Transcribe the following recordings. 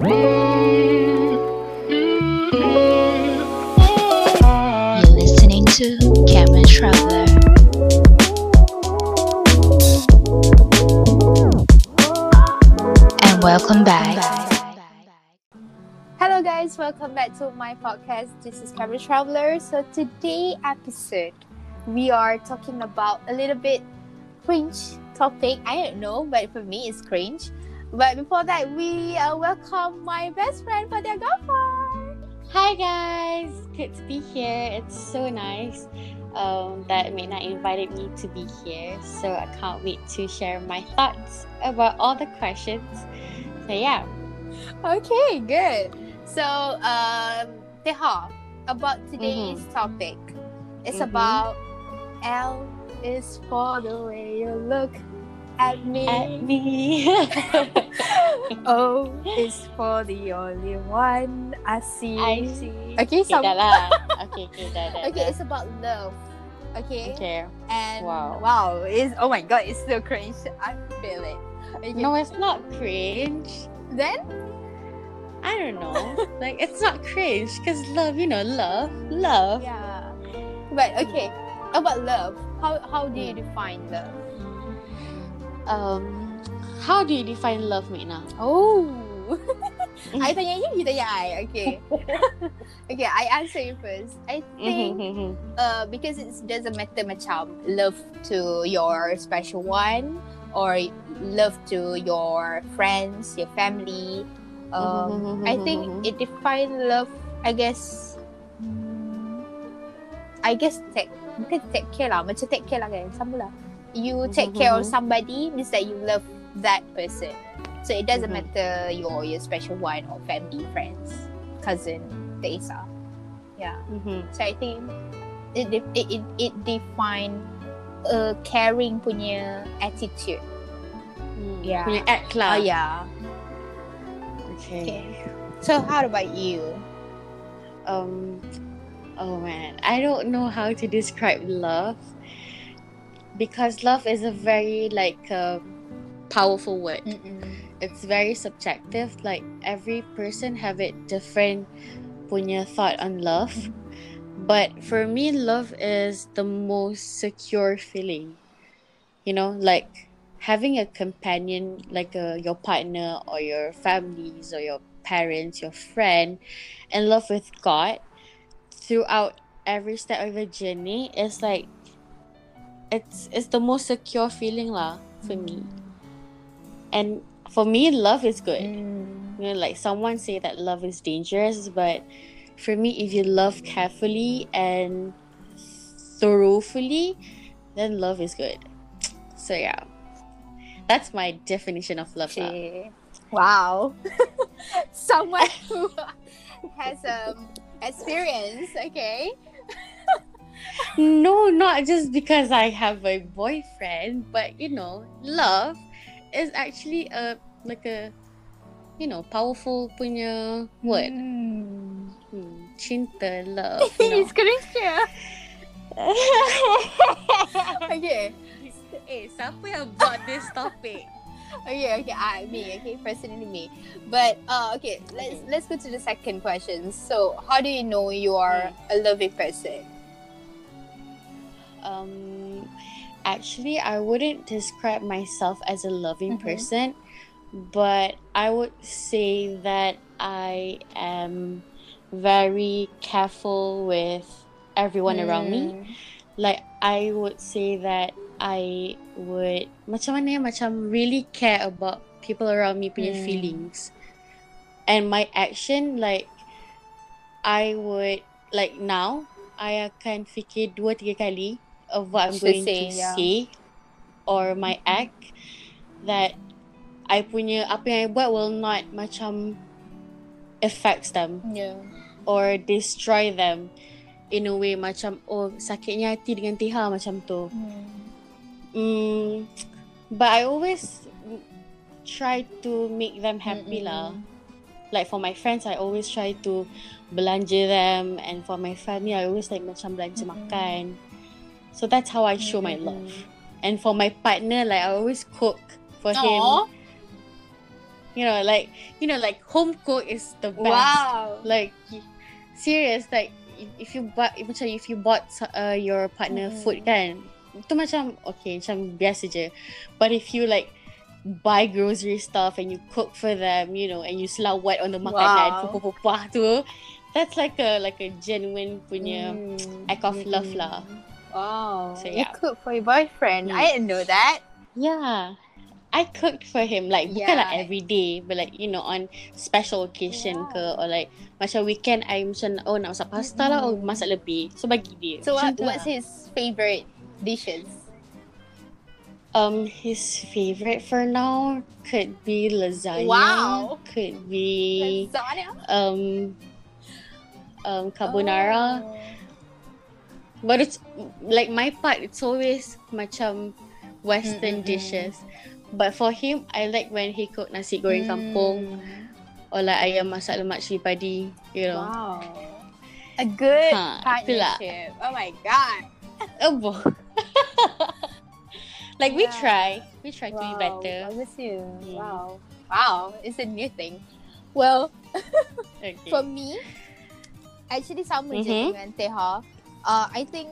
You're listening to Cameron Traveler. And welcome back. Hello guys, welcome back to my podcast. This is Camera Traveler. So today episode, we are talking about a little bit cringe topic. I don't know, but for me it's cringe. But before that, we uh, welcome my best friend for Fatia Ghaffar. Hi guys, good to be here. It's so nice um, that Mina invited me to be here. So I can't wait to share my thoughts about all the questions. So yeah, Okay, good. So, um, Teha, about today's topic, it's Mhm. about L is for the way you look at me. at me. O is for the only one I see. I see. Okay, Okay, some- dah lah. Okay, okay, dah, dah, Okay, dah. it's about love. Okay. Okay. And Wow. wow, it's oh my god, it's so cringe. I feel it. Okay. No, it's not cringe. Then I don't know. like it's not cringe because love, you know, love, love. yeah, but okay, about love. How how do you define love? Um, how do you define love, Mina? Oh. I tanya you, you tanya I. Okay. okay, I answer you first. I think Mhm, uh, because it doesn't matter macam love to your special one or love to your friends, your family. Um, I think it define love. I guess. I guess take bukan take care lah. Macam take care lah kan. Sama lah. You take care of somebody means that you love that person. So it doesn't Mhm. matter your your special one or family, friends, cousin, Teresa. Yeah. Mhm. So I think it de- it it, it define a caring punya attitude. Hmm, Yeah. Punya act lah. Oh yeah. Okay. Okay. So how about you? Um. Oh man, I don't know how to describe love because love is a very like uh, powerful word. It's very subjective. Like every person have it different punya thought on love. But for me, love is the most secure feeling. You know, like having a companion, like a, your partner or your families or your parents, your friend, and love with God throughout every step of the journey is like it's it's the most secure feeling lah for me. And for me, love is good Mm. you know like someone say that love is dangerous but for me if you love carefully and thoroughly then love is good so yeah that's my definition of love. Wow. Someone who has um experience, okay? No not just because i have a boyfriend but you know love is actually a like a you know powerful punya word Mm. hmm, cinta love know. He's cringe here. okay. eh siapa yang buat this topic Okay, okay, I me, okay, personally me. But uh okay, let's Okay. let's go to the second question. So how do you know you are a loving person? Um actually i wouldn't describe myself as a loving Mhm. person but i would say that i am very careful with everyone around me Mm. like i would say that i would macam mana macam really care about people around me punya Hmm. feelings and my action like i would like now i akan fikir dua tiga kali of what i'm going say, to yeah. say or my act that I punya apa yang I buat will not macam affects them Yeah. or destroy them in a way macam oh sakitnya hati dengan Tiha macam tu. Mm, but I always try to make them happy lah. Like for my friends, I always try to belanja them, and for my family, I always like macam belanja Mm-mm. makan. So that's how I show my love. And for my partner, like I always cook for him. You know, like you know, like home cook is the best. Wow. Like serious, like if you buat macam if you bought uh, your partner mm. food kan, itu macam okay, macam biasa je. But if you like buy grocery stuff and you cook for them, you know, and you selawat on the makanan, wow. tu, that's like a like a genuine punya mm. act of love lah. Wow. So yeah. You cook for your boyfriend. Mm. I didn't know that. Yeah. I cooked for him like yeah. bukan like every day but like you know on special occasion yeah. ke or like macam weekend I macam oh nak masak pasta mm-hmm. lah oh masak lebih so bagi dia. So what, what's his favorite dishes? Um his favorite for now could be lasagna. Wow. Could be lasagna. Um um carbonara. Oh. But it's like my part it's always macam western mm-hmm. dishes. But for him, I like when he cook nasi goreng mm. kampung or like ayam masak lemak cili padi, you know. Wow. A good ha, partnership. Itulah. Oh my god. Oh boy. like yeah. we try. We try wow. to be better. Bagus you. Mm. Wow. Wow. It's a new thing. Well, okay. for me, actually sama mm-hmm. je dengan Teha. Uh, I think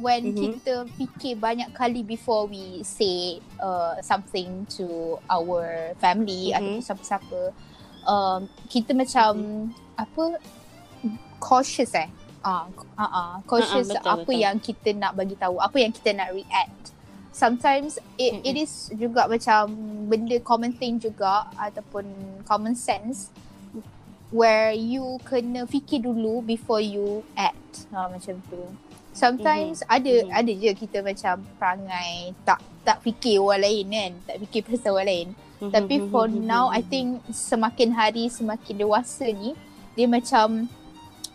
when mm-hmm. kita fikir banyak kali before we say uh, something to our family mm-hmm. atau siapa-siapa um, kita macam mm-hmm. apa cautious eh ah uh, uh, uh, cautious uh-uh, betul, apa betul. yang kita nak bagi tahu apa yang kita nak react sometimes it mm-hmm. it is juga macam benda common thing juga ataupun common sense where you kena fikir dulu before you act uh, macam tu sometimes mm-hmm. ada mm-hmm. ada je kita macam perangai tak tak fikir orang lain kan tak fikir pasal orang lain mm-hmm. tapi mhm, for mm-hmm. now i think semakin hari semakin dewasa ni dia macam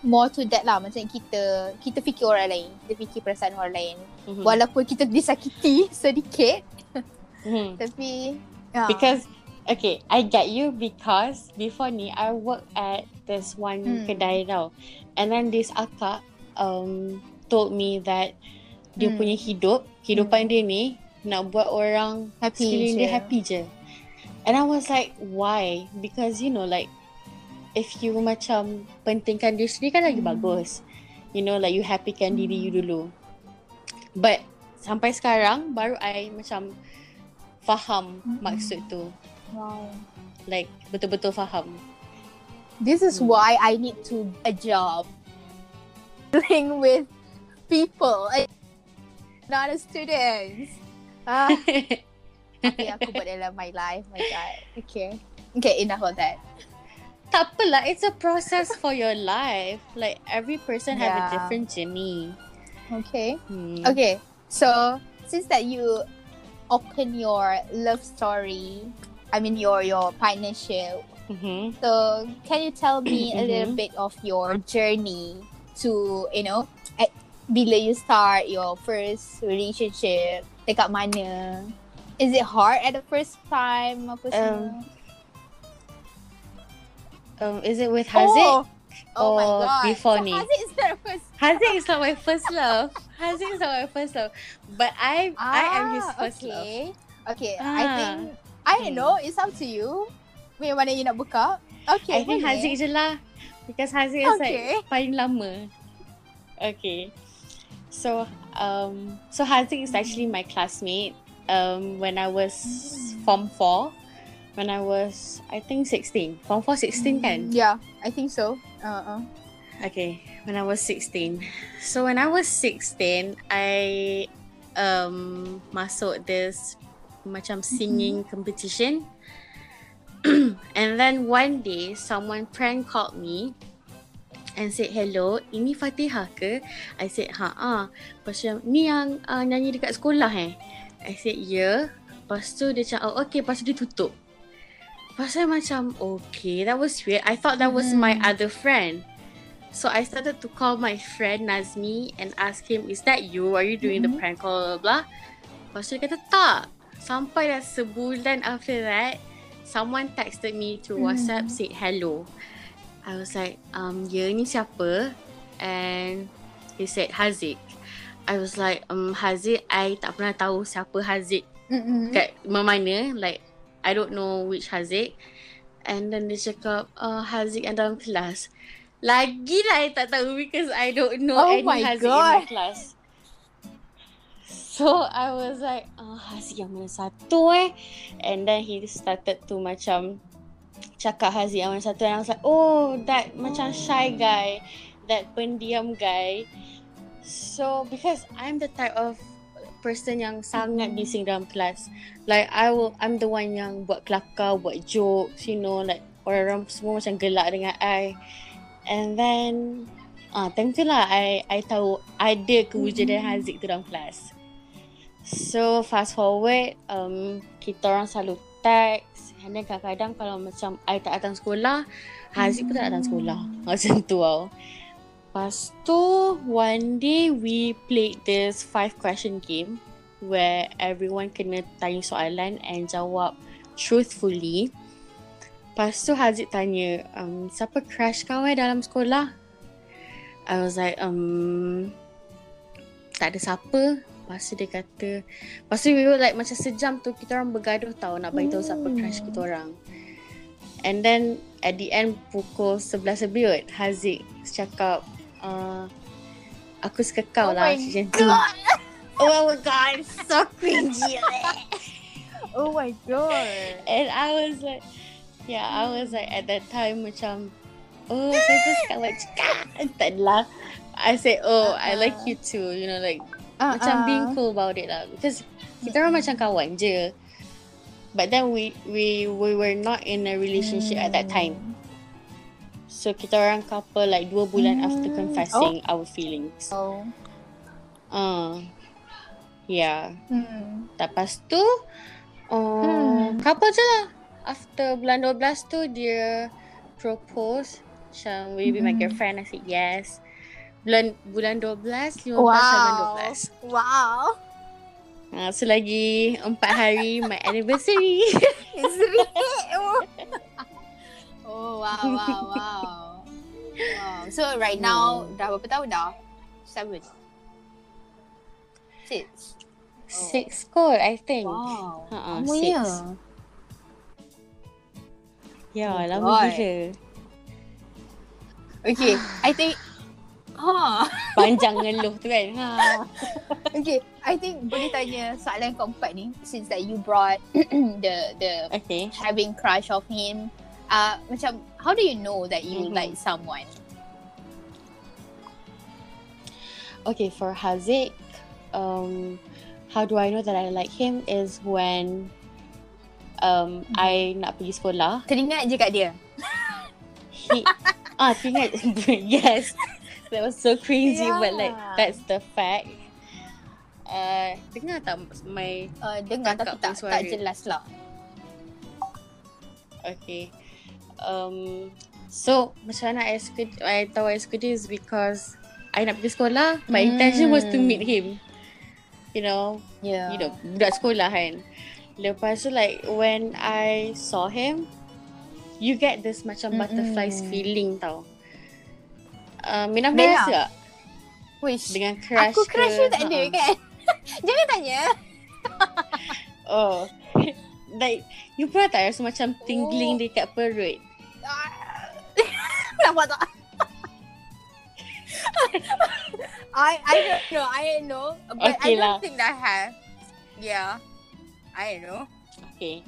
more to that lah macam kita kita fikir orang lain kita fikir perasaan orang lain mm-hmm. walaupun kita disakiti sedikit mm-hmm. tapi yeah. because okay i get you because before ni i work at this one mm. kedai tau and then this akak um told me that dia hmm. punya hidup, kehidupan hmm. dia ni nak buat orang happy sekeliling dia happy je. And I was like, why? Because you know like if you macam pentingkan diri sendiri kan lagi hmm. bagus. You know like you happykan hmm. diri you hmm. dulu. But sampai sekarang baru I macam faham hmm. maksud tu. Wow. Like betul-betul faham. This is hmm. why I need to a job dealing with people. Not a student. Ah. okay, aku buat dalam my life. My God. Okay. Okay, enough of that. Tak apalah, it's a process for your life. Like every person yeah. have a different journey. Okay. Hmm. Okay. So since that you open your love story, I mean your your partnership. Mm-hmm. So can you tell me a little mm-hmm. bit of your journey to you know bila you start your first relationship dekat mana is it hard at the first time apa um, um is it with Haziq oh. Oh my god. Before so ni. Haziq is not first. Haziq is not my first love. Haziq is not my first love. But I ah, I am his first okay. love. Okay. Ah. I think I don't hmm. know. It's up to you. Macam mana you nak buka? Okay. I think Haziq je lah. Because Haziq is okay. like paling lama. Okay. So um so Haziq is actually my classmate um when I was form 4 when I was I think 16 form 4 16 kan yeah I think so uh-uh. okay when I was 16 so when I was 16 I um masuk this macam singing mm-hmm. competition. And then one day someone prank called me and said hello ini Fatihah ke? I said ha ah pasal ni yang uh, nyanyi dekat sekolah eh? I said ya. Yeah. lepas tu dia cakap oh, okay. Lepas tu dia tutup. Pasal macam okay that was weird. I thought that was hmm. my other friend. So I started to call my friend Nazmi and ask him is that you? Are you doing mm-hmm. the prank? Call blah, blah. Lepas tu dia kata tak sampai dah sebulan after that someone texted me through mm. WhatsApp said hello I was like, um, ya ni siapa? And he said Haziq. I was like, um, Haziq, I tak pernah tahu siapa Haziq. Mm-hmm. Kat mana, like, I don't know which Haziq. And then dia cakap, uh, Haziq yang dalam kelas. Lagi lah I tak tahu because I don't know Oh any Haziq in God. my class. So I was like, uh, Haziq yang mana satu eh? And then he started to macam cakap Haziq yang mana satu. And I was like, oh that macam shy guy. That pendiam guy. So because I'm the type of person yang sangat bising dalam kelas. Like I will I'm the one yang buat kelakar, buat jokes, you know, like orang-orang semua macam gelak dengan I. And then ah time tu lah I I tahu ada kewujudan Haziq tu dalam kelas. So fast forward um kita orang selalu text and then kadang-kadang kalau macam I tak datang sekolah Haziq pun tak datang sekolah. Macam tu tau. Lepas tu, one day we played this five question game where everyone kena tanya soalan and jawab truthfully. Lepas tu Haziq tanya, um, siapa crush kau eh dalam sekolah? I was like, um, tak ada siapa. Lepas tu dia kata, lepas tu we were like macam sejam tu kita orang bergaduh tau nak bagi tahu siapa crush kita orang. And then at the end pukul 11 lebih kot, Haziq cakap, uh, aku suka kau Oh lah my macam tu. Oh my god, so cringy. Oh my god. And I was like, yeah, I was like at that time macam, oh, saya suka cakap. Tak lah. I say, oh, I like you too. You know, like, macam being cool about it lah. Because kita orang macam kawan je. But then we we we were not in a relationship at that time. So kita orang couple like dua bulan after confessing our feelings. Oh. Uh, yeah. Hmm. Lepas tu uh, couple je lah. After bulan 12 tu dia propose macam will you be my girlfriend? I said yes. Bulan bulan 12, 15 Wow. bulan 12. Wow. Uh, so lagi 4 hari my anniversary. It's really oh. oh wow wow wow. Wow. So right now dah berapa tahun dah? Seven. Six. Six kot I think. Wow. Ha-ha, Lama six. ya. Ya, Oh lama gila. Okay, I think Ha. Panjang ngeluh tu kan. Ha. Okay, I think boleh tanya soalan keempat ni since that you brought the the Okay. having crush of him. Uh, macam how do you know that you Mhm. like someone? Okay, for Haziq, um, how do I know that I like him is when um Mhm. I nak pergi sekolah. Teringat je kat dia. He, ah, teringat. yes. That was so crazy, but like Yeah. that's the fact. Uh, dengar tak my Uh, dengar tapi tak suara. tak jelas lah. Okay. Um, so macam mana I suka, I tahu I dia is because I nak pergi sekolah. My intention was to meet him. You know, Yeah. you know, budak sekolah kan. Lepas tu like when I saw him, you get this macam butterflies Mm-mm. feeling tau. Uh, Minah Bella. rasa tak? Wish. Dengan crush Aku crush ke? tak ada Ha-ha. kan? Jangan tanya. Oh. like, you pernah tak rasa macam tingling Oh. dekat perut? Nampak tak? I I don't know. I don't know. But Okay I don't lah. think that I have. Yeah. I don't know. Okay.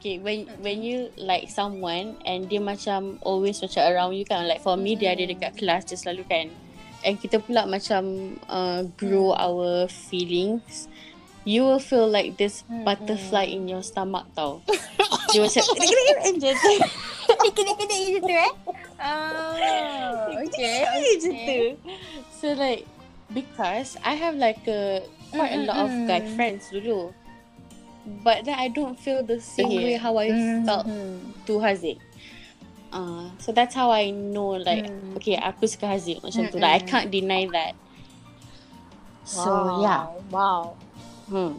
Okay, when when you like someone and dia macam always macam around you kan. Like for me, dia ada dekat kelas dia selalu kan. And kita pula macam uh, grow our feelings. You will feel like this Mm-mm. butterfly in your stomach tau. dia macam macam tu. Kena-kena je tu eh. Oh, okay. Macam tu. okay. So like because I have like a quite a lot of guy Mm-mm. friends dulu. But then I don't feel the same Okay. way how I felt Mhm. to Haziq. Uh, so that's how I know like Mm. okay aku suka Haziq macam tu. Like I can't deny that. So Wow. yeah. Wow. Hmm.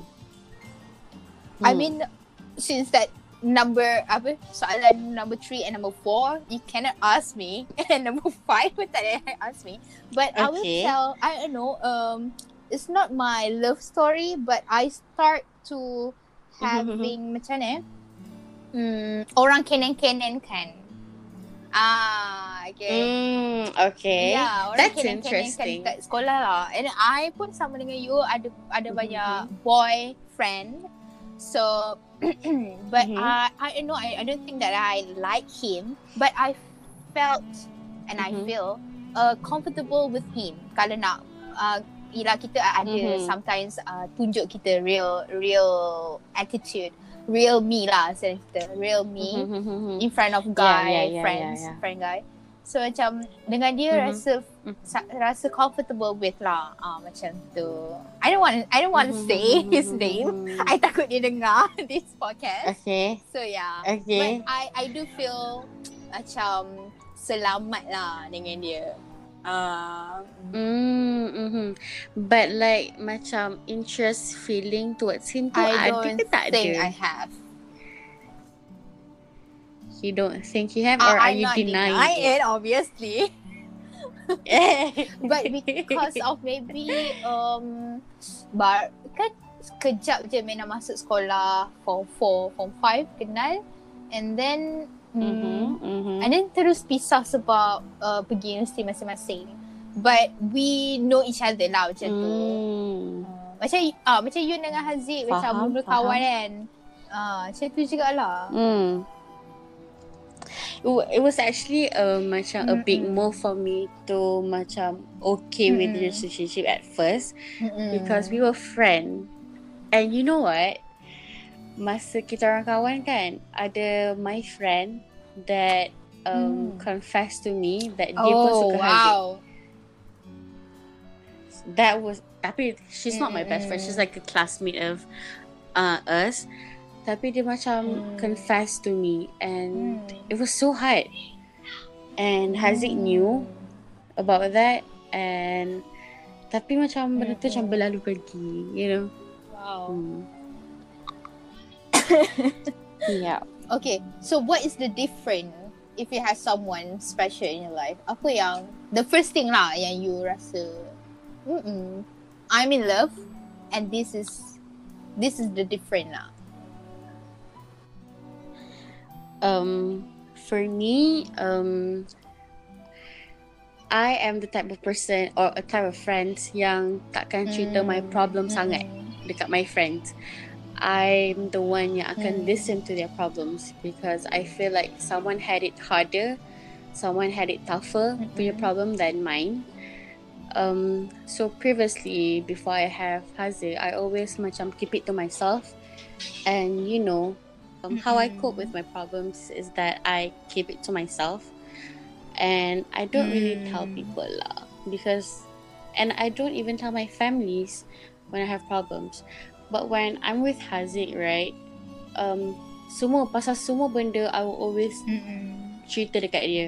I Hmm. mean, since that number apa soalan number three and number four, you cannot ask me, and number five pun tak ada ask me. But I will tell. I don't know. Um, it's not my love story, but I start to having macam mana? eh? Hmm, orang Kenan-Kenan kan. Ah, okay. Mm, okay. Yeah, orang That's Kenan-Kenan interesting. Kan kat sekolah lah. And I pun sama dengan you ada ada Mhm, banyak boy friend. So but Mhm. I I know I, I don't think that I like him, but I felt and I Mhm. feel uh, comfortable with him. Kalau nak uh, Yelah kita ada Mhm. sometimes uh, tunjuk kita real real attitude, real me lah senang kita, real me Mhm. in front of Yeah, guy, yeah, yeah, friends, yeah, yeah. friend guy. So macam dengan dia Mhm. rasa sa- rasa comfortable with lah ah macam tu. I don't want I don't want to say his name. I takut dia dengar this podcast. Okay. So yeah. Okay. But I I do feel macam selamat lah dengan dia. Uh, Mm, mm-hmm. But like macam interest feeling towards him tu I ada don't ke tak think ada? I have. You don't think you have Uh, or are I'm you denying denying it? it, obviously. But because of maybe um bar kan sekejap je Mena masuk sekolah form 4, form 5 kenal and then mm, Mhm, mhm. and then terus pisah sebab uh, pergi universiti masing-masing. But we know each other lah macam tu. Mm. Uh, macam ah uh, macam you dengan Haziq macam Faham, mula faham. kawan kan. Ah uh, macam tu jugalah. Mm. It wa- It was actually uh, macam a big move for me to macam okay with the relationship at first Mm-mm. because we were friend. And you know what? Masa kita orang kawan kan, ada my friend that um, Mm. confessed to me that dia pun Oh suka Haziq. wow. That was tapi she's not my best friend. She's like a classmate of uh, us. Tapi dia macam Mm. confessed to me and Mm. it was so hard. And Haziq knew about that and tapi macam benda tu macam berlalu pergi, you know. Wow. Hmm. yeah. Okay, so what is the difference if you have someone special in your life? Apa yang the first thing lah yang you rasa, mm I'm in love, and this is this is the different lah. Um, for me, um, I am the type of person or a type of friends yang takkan cerita my problem sangat dekat my friends. I'm the one yang akan Hmm. listen to their problems because I feel like someone had it harder, someone had it tougher punya Mm-mm. problem than mine. Um, so previously, before I have Haziq, I always macam keep it to myself, and you know, um, how I cope with my problems is that I keep it to myself, and I don't really tell Mm. people lah because, and I don't even tell my families when I have problems. But when I'm with Haziq, right, um, semua pasal semua benda I will always Mm-mm. cerita dekat dia.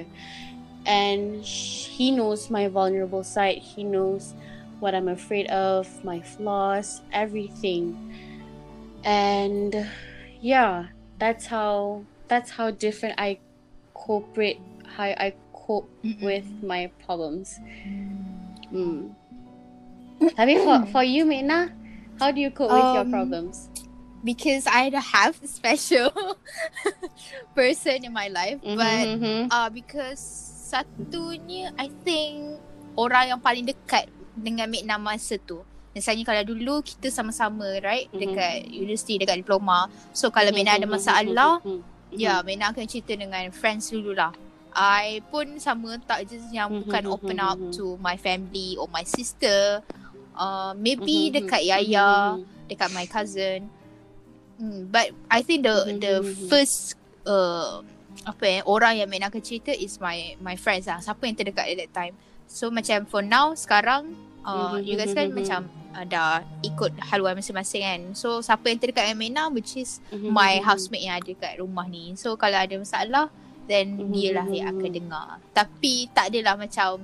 And he knows my vulnerable side. He knows what I'm afraid of, my flaws, everything. And yeah, that's how that's how different I cooperate how I cope Mm-mm. with my problems. Hmm. Tapi for for you, Mena, how do you cope with your Um, problems? because I don't have a special person in my life, but Mhm, mhm. uh, because satunya I think orang yang paling dekat dengan Mekna masa tu. Misalnya kalau dulu kita sama-sama right Mhm. dekat universiti dekat diploma. So kalau Mekna ada masalah, Mhm, mhm, ya Mekna akan cerita dengan friends dululah. I pun sama tak just yang Mhm, bukan mhm, open up mhm. to my family or my sister. Uh, maybe mhm, dekat mhm, Yaya, mhm. dekat my cousin. Mm, but I think the Mhm, the mhm, mhm. first uh, apa eh orang yang Mena akan cerita is my my friends lah. Siapa yang terdekat at that time. So macam for now sekarang uh, Mhm, you guys kan mhm. macam uh, dah ikut haluan masing-masing kan. So siapa yang terdekat dengan Mena which is Mhm, my housemate yang ada kat rumah ni. So kalau ada masalah then Mhm, dia lah yang akan dengar. Tapi tak adalah macam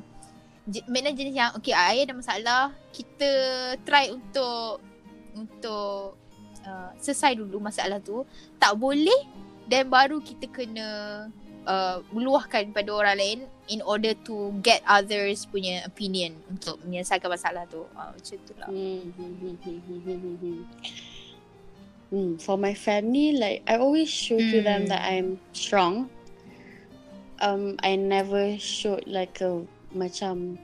Mena jenis yang okay I ada masalah kita try untuk untuk uh, selesai dulu masalah tu. Tak boleh dan baru kita kena uh, meluahkan pada orang lain in order to get others punya opinion untuk menyelesaikan masalah tu. Uh, macam tu lah. Mhm, mhm, mhm. Hmm, for my family, like I always show to them that Mm. I'm strong. Um, I never showed like a macam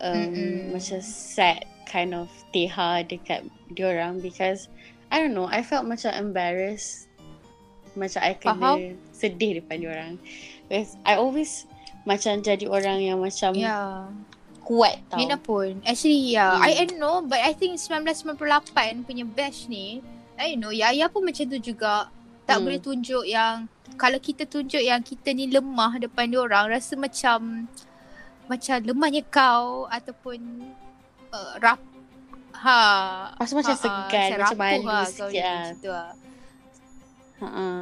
um Mm-mm. macam sad kind of teha dekat diorang because I don't know, I felt macam embarrassed. Macam I kena Faham. sedih depan diorang. Because I always macam jadi orang yang macam Yeah. kuat tau. Mina pun. Actually, yeah. Hmm. I don't know, but I think 1998 punya batch ni, I don't know, Yaya pun macam tu juga. Tak Hmm. boleh tunjuk yang, kalau kita tunjuk yang kita ni lemah depan dia orang, rasa macam, macam lemahnya kau ataupun uh, rap, ha. Rasa macam segan, macam malu kau sikit ni, lah. Macam tu lah. Uh-uh.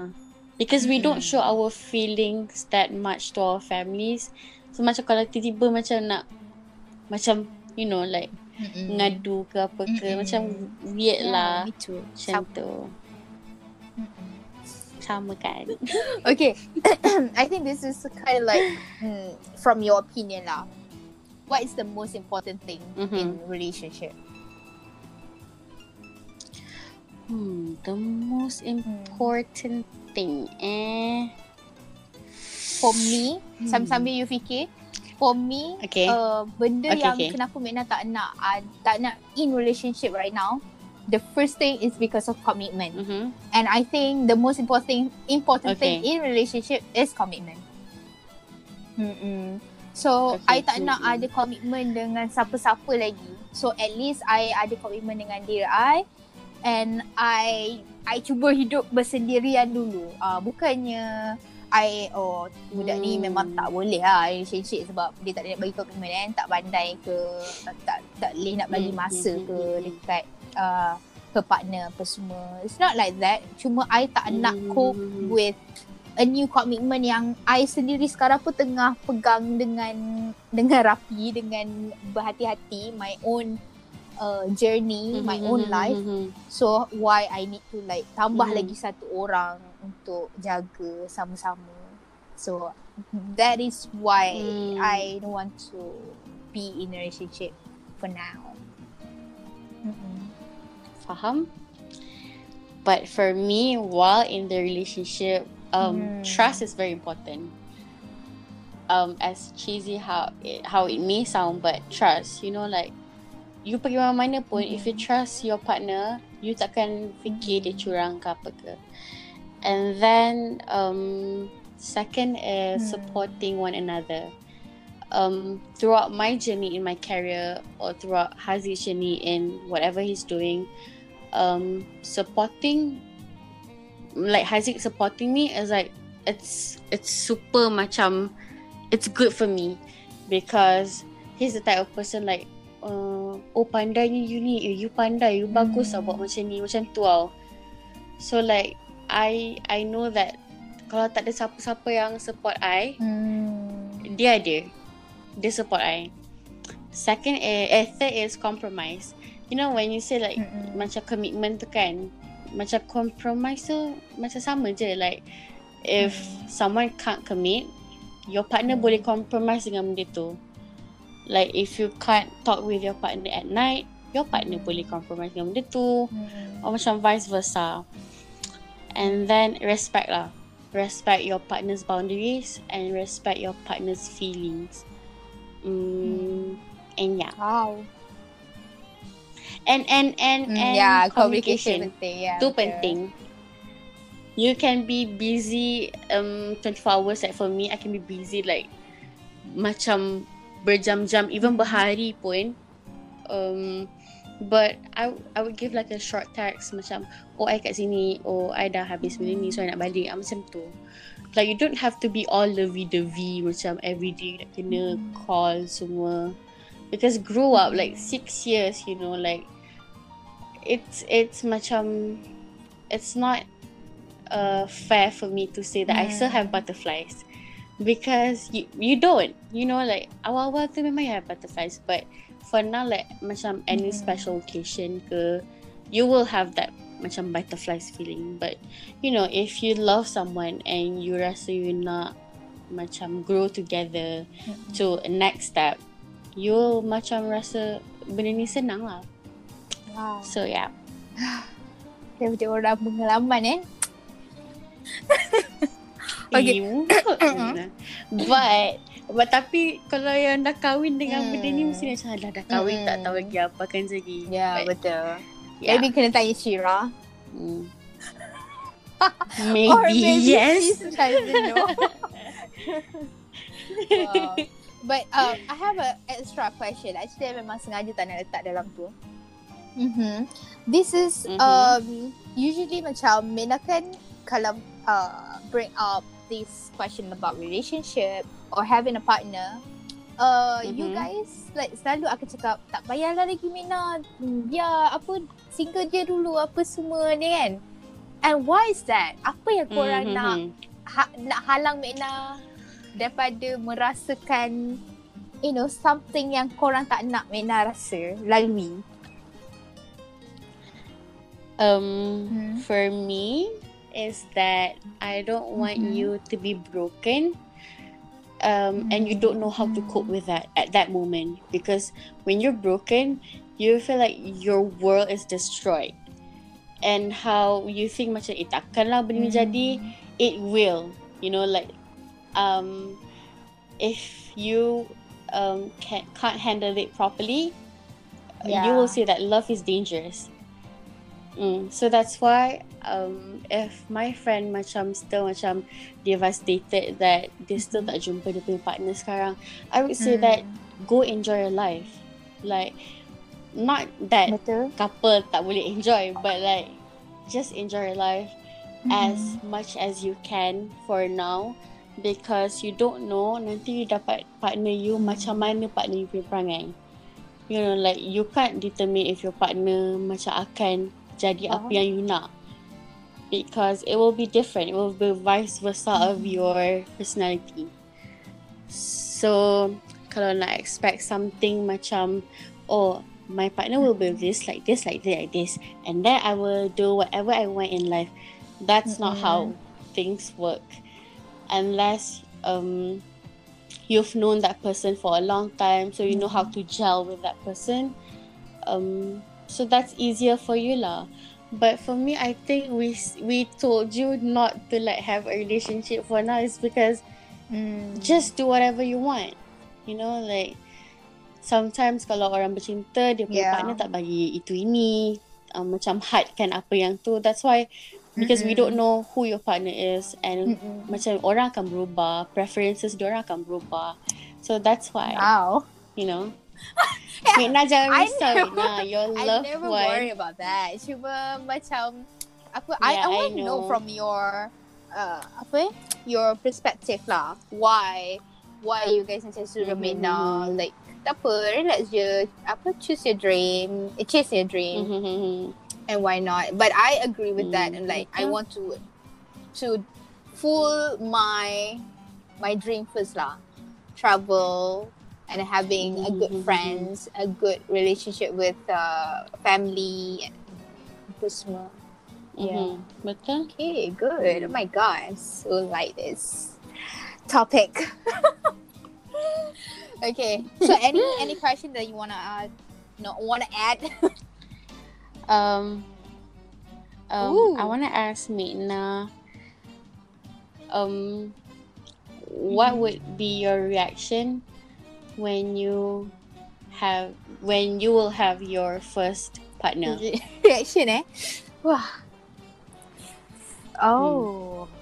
Because we don't show our feelings that much to our families. So macam kalau tiba-tiba macam nak macam you know like Mm-mm. ngadu ke apa ke Mm-mm. macam weird Yeah, lah macam Sama. tu. Mm-mm. Sama kan. Okay, I think this is kind of like mm, from your opinion lah. What is the most important thing Mhm. in relationship? Hmm, the most important thing eh. For me, Hmm. sambil-sambil you fikir, for me, Okay. uh, benda Okay, yang okay. kenapa Mena tak nak uh, tak nak in relationship right now, the first thing is because of commitment. Mhm. And I think the most important thing, important thing Okay. in relationship is commitment. Mm-mm. So Okay, I tak nak mm-mm. ada komitmen dengan siapa-siapa lagi. So at least I ada komitmen dengan diri I and I I cuba hidup bersendirian dulu. Ah uh, bukannya I oh budak ni Hmm. memang tak boleh lah relationship sebab dia tak ada nak bagi komitmen kan, tak pandai ke tak tak, tak boleh nak bagi Hmm, masa hmm, ke hmm, hmm. dekat uh, her partner apa semua. It's not like that. Cuma I tak nak Hmm. cope with a new commitment yang I sendiri sekarang pun tengah pegang dengan dengan rapi dengan berhati-hati my own uh, journey, my own life. Mhm. So why I need to like tambah Mhm. lagi satu orang untuk jaga sama-sama. So that is why Hmm. I don't want to be in a relationship for now. Mm-mm. Faham? But for me, while in the relationship, um, Hmm. trust is very important. Um, as cheesy how it, how it may sound, but trust, you know, like you pergi mana-mana pun, if you trust your partner, you takkan fikir dia curang ke apa ke. And then, um, second is Hmm. supporting one another. Um, throughout my journey in my career or throughout Hazi's journey in whatever he's doing, um, supporting like Haziq supporting me is like it's it's super macam it's good for me. Because he's the type of person like uh, oh pandainya you ni you pandai you bagus lah Hmm. buat macam ni macam tu tau. So like I I know that kalau tak ada siapa-siapa yang support I Hmm. dia ada. Dia support I. Second eh, eh third is compromise you know when you say like Mm-mm. macam commitment tu kan macam compromise tu macam sama je like if Hmm. someone can't commit your partner Hmm. boleh compromise dengan benda tu like if you can't talk with your partner at night your partner Hmm. boleh compromise dengan benda tu Hmm. or macam vice versa and then respect lah respect your partner's boundaries and respect your partner's feelings mm, and yeah Wow. And and and Mm, and yeah, communication, communication penting. Yeah, tu betul. penting you can be busy um 24 hours like for me I can be busy like macam berjam-jam even berhari pun um but I I would give like a short text macam oh I kat sini oh I dah habis benda ni so I nak balik ah, macam tu like you don't have to be all lovey-dovey macam everyday nak kena Hmm. call semua because grow up like six years you know like it's it's macam it's not uh fair for me to say that I still have butterflies because you you don't you know like awal-awal tu memang you have butterflies but for now like macam any Mhm. special occasion ke you will have that macam butterflies feeling but you know if you love someone and you rasa you nak macam grow together Mm-mm. to a next step you macam rasa benda ni senang lah Wow. so yeah Daripada orang pengalaman eh. Okay. but but tapi kalau yang dah kahwin dengan hmm. benda ni mesti macam dah dah kahwin hmm. tak tahu lagi apa akan jadi. Ya, yeah, betul. Yeah. Maybe kena tanya Shira. Hmm. maybe, Or maybe yes. wow. But um, I have a extra question. Actually, I memang sengaja tak nak letak dalam tu. Mm-hmm. This is mm-hmm. um usually macam Mena kan kalau uh, bring up this question about relationship or having a partner, uh, mm-hmm. you guys like selalu aku cakap tak payahlah lagi Mina, ya apa single je dulu apa semua ni kan. And why is that? Apa yang korang mm-hmm. nak ha, nak halang Mina daripada merasakan you know something yang korang tak nak Mina rasa lalui? Um, hmm. for me, is that I don't want mm-hmm. you to be broken um, mm-hmm. and you don't know how to cope with that at that moment because when you're broken you feel like your world is destroyed and how you think macam eh takkanlah benda mm-hmm. jadi it will you know like um, if you um, can't, can't handle it properly yeah. you will see that love is dangerous Mm, so that's why um, if my friend macam still macam devastated that they still tak jumpa dia punya partner sekarang, I would say mm. that go enjoy your life. Like not that Betul. couple tak boleh enjoy, but like just enjoy your life mm. as much as you can for now because you don't know nanti you dapat partner you macam mana partner you punya perangai. You know like you can't determine if your partner macam akan jadi uh-huh. apa yang you nak because it will be different it will be vice versa mm-hmm. of your personality so kalau nak expect something macam oh my partner will be this like this like this like this and then I will do whatever I want in life that's mm-hmm. not how things work unless um you've known that person for a long time so you know how to gel with that person um so that's easier for you lah. But for me i think we we told you not to like have a relationship for now is because mm. just do whatever you want. You know like sometimes kalau orang bercinta dia punya yeah. partner tak bagi itu ini. Um, macam hard kan apa yang tu. That's why because mm-hmm. we don't know who your partner is and mm-hmm. macam orang akan berubah preferences dia orang akan berubah so that's why wow you know Wait, nak jangan risau Nah, your love I never one. worry about that. Cuma macam apa yeah, I, I want to know. know from your uh, apa eh? Your perspective lah. Why why you guys macam suruh mm-hmm. now like tak apa, relax je. Apa choose your dream, eh, chase your dream. Mm-hmm. And why not? But I agree with mm-hmm. that and like I want to to full my my dream first lah. Travel, and having mm-hmm. a good mm-hmm. friends, a good relationship with uh, family, apa semua. Yeah. Mm-hmm. Betul. Okay, good. Oh my god, so like this topic. okay, so any any question that you wanna add? No, wanna add? um, um, I wanna ask Mina. Um, what would be your reaction when you have when you will have your first partner? Reaction eh? Wah. Oh. Hmm.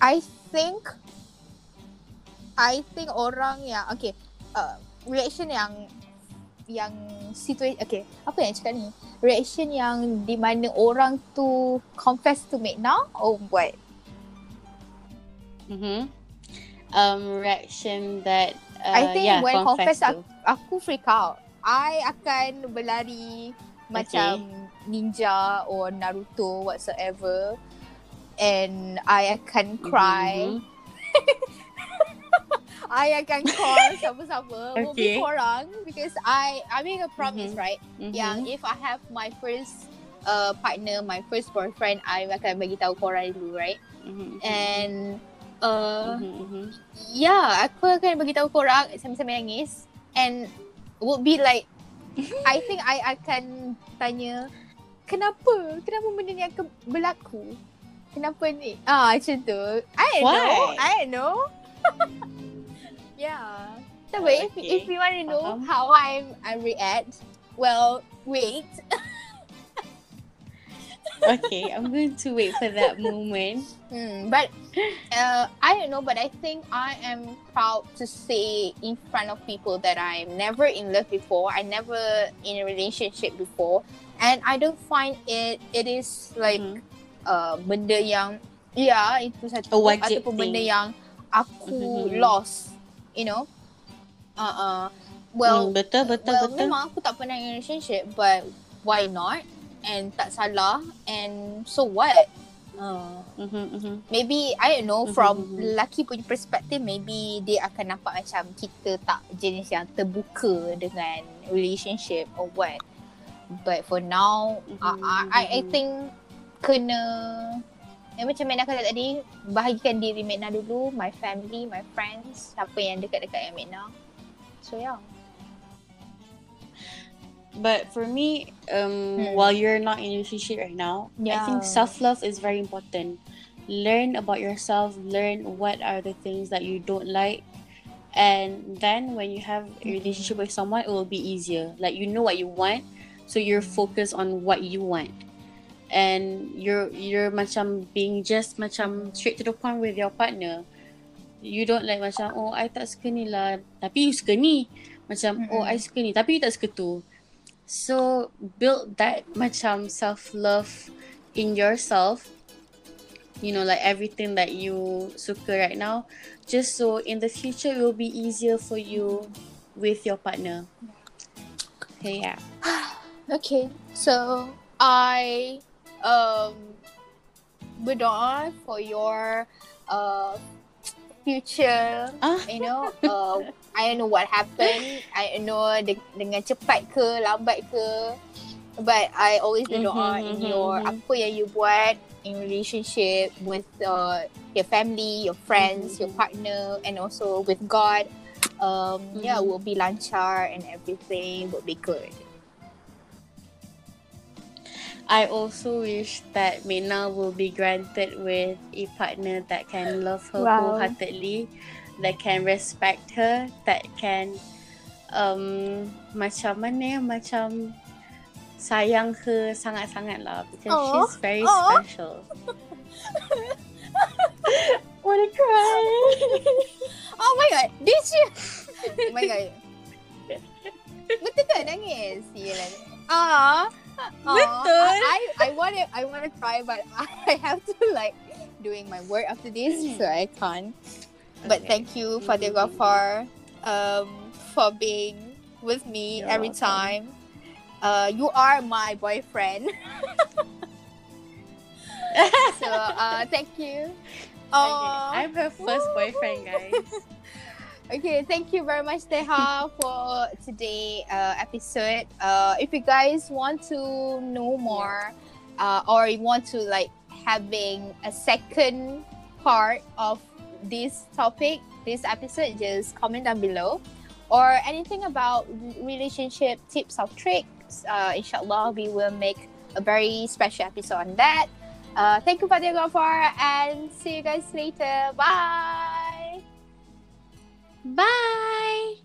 I think I think orang yang okay uh, reaction yang yang situasi okay apa yang cakap ni reaction yang di mana orang tu confess to make now or what? Mhm. Um reaction that uh, I think yeah, when confess, confess aku, aku freak out. I akan berlari okay. macam ninja or Naruto whatsoever and I akan cry. Mm-hmm. I akan call sama-sama okay. korang because I I make a promise mm-hmm. right mm-hmm. yang if I have my first uh, partner my first boyfriend I akan bagi tahu korang dulu right mm-hmm. and uh, mm-hmm. yeah, aku akan bagi tahu korang sambil-sambil nangis and would be like I think I akan tanya kenapa? Kenapa benda ni akan berlaku? Kenapa ni? Ah, macam tu. I don't Why? know. I don't know. yeah. So, Okay. if, if you want to know Faham. how I I react, well, wait. okay, I'm going to wait for that moment. Hmm, but uh, I don't know, but I think I am proud to say in front of people that I'm never in love before. I never in a relationship before, and I don't find it. It is like Mhm. uh, benda yang ya itu satu A wajib ataupun benda yang aku Mhm. lost, you know. Uh uh. Well, Hmm, betul betul well, betul. memang aku tak pernah in relationship, but why not? And tak salah. And so what? Uh, Mhm, mhm. maybe I don't know Mhm, from mhm. lelaki punya perspektif maybe dia akan nampak macam kita tak jenis yang terbuka dengan relationship or what but for now Mhm, I, I, I I mhm. think kena yang macam Mena kata tadi bahagikan diri Mena dulu my family my friends siapa yang dekat-dekat dengan Mena so yeah But for me, um, Hmm. while you're not in a relationship right now, I think Yeah. self love is very important. Learn about yourself. Learn what are the things that you don't like, and then when you have a relationship with someone, it will be easier. Like you know what you want, so you're focused on what you want, and you're you're macam being just macam straight to the point with your partner. You don't like macam oh I tak suka ni lah, tapi you suka ni. Macam oh Mm-mm. I suka ni, tapi you tak suka tu. So build that macam self love in yourself. You know, like everything that you suka right now, just so in the future it will be easier for you with your partner. Okay, yeah. Okay, so I um berdoa for your uh future. Ah. You know, uh, I don't know what happened. I don't know de- dengan cepat ke lambat ke. But I always berdoa Mhm, in your mhm. apa yang you buat in relationship with uh, your family, your friends, Mhm, your partner, and also with God. Um, yeah, Mhm. will be lancar and everything will be good. I also wish that Mena will be granted with a partner that can love her Wow. wholeheartedly, that can respect her, that can um macam mana ya, macam sayang her sangat-sangat lah because Aw, she's very aw. special. Wanna cry? Oh my god, did you? oh my god. Betul tak nangis? Yelah. Ah. Betul. I I want to I want to cry but I have to like doing my work after this so I can't. But Okay. thank you Mhm. Fatih Ghaffar um for being with me You're every welcome. time. Uh, you are my boyfriend. so uh, thank you. Okay, I'm her first boyfriend, guys. Okay, thank you very much, Teha, for today uh, episode. Uh, if you guys want to know more, uh, or you want to like having a second part of this topic, this episode, just comment down below. Or anything about relationship tips or tricks. Uh, inshallah, we will make a very special episode on that. Uh, thank you, Fatia Ghaffar, and see you guys later. Bye. Bye!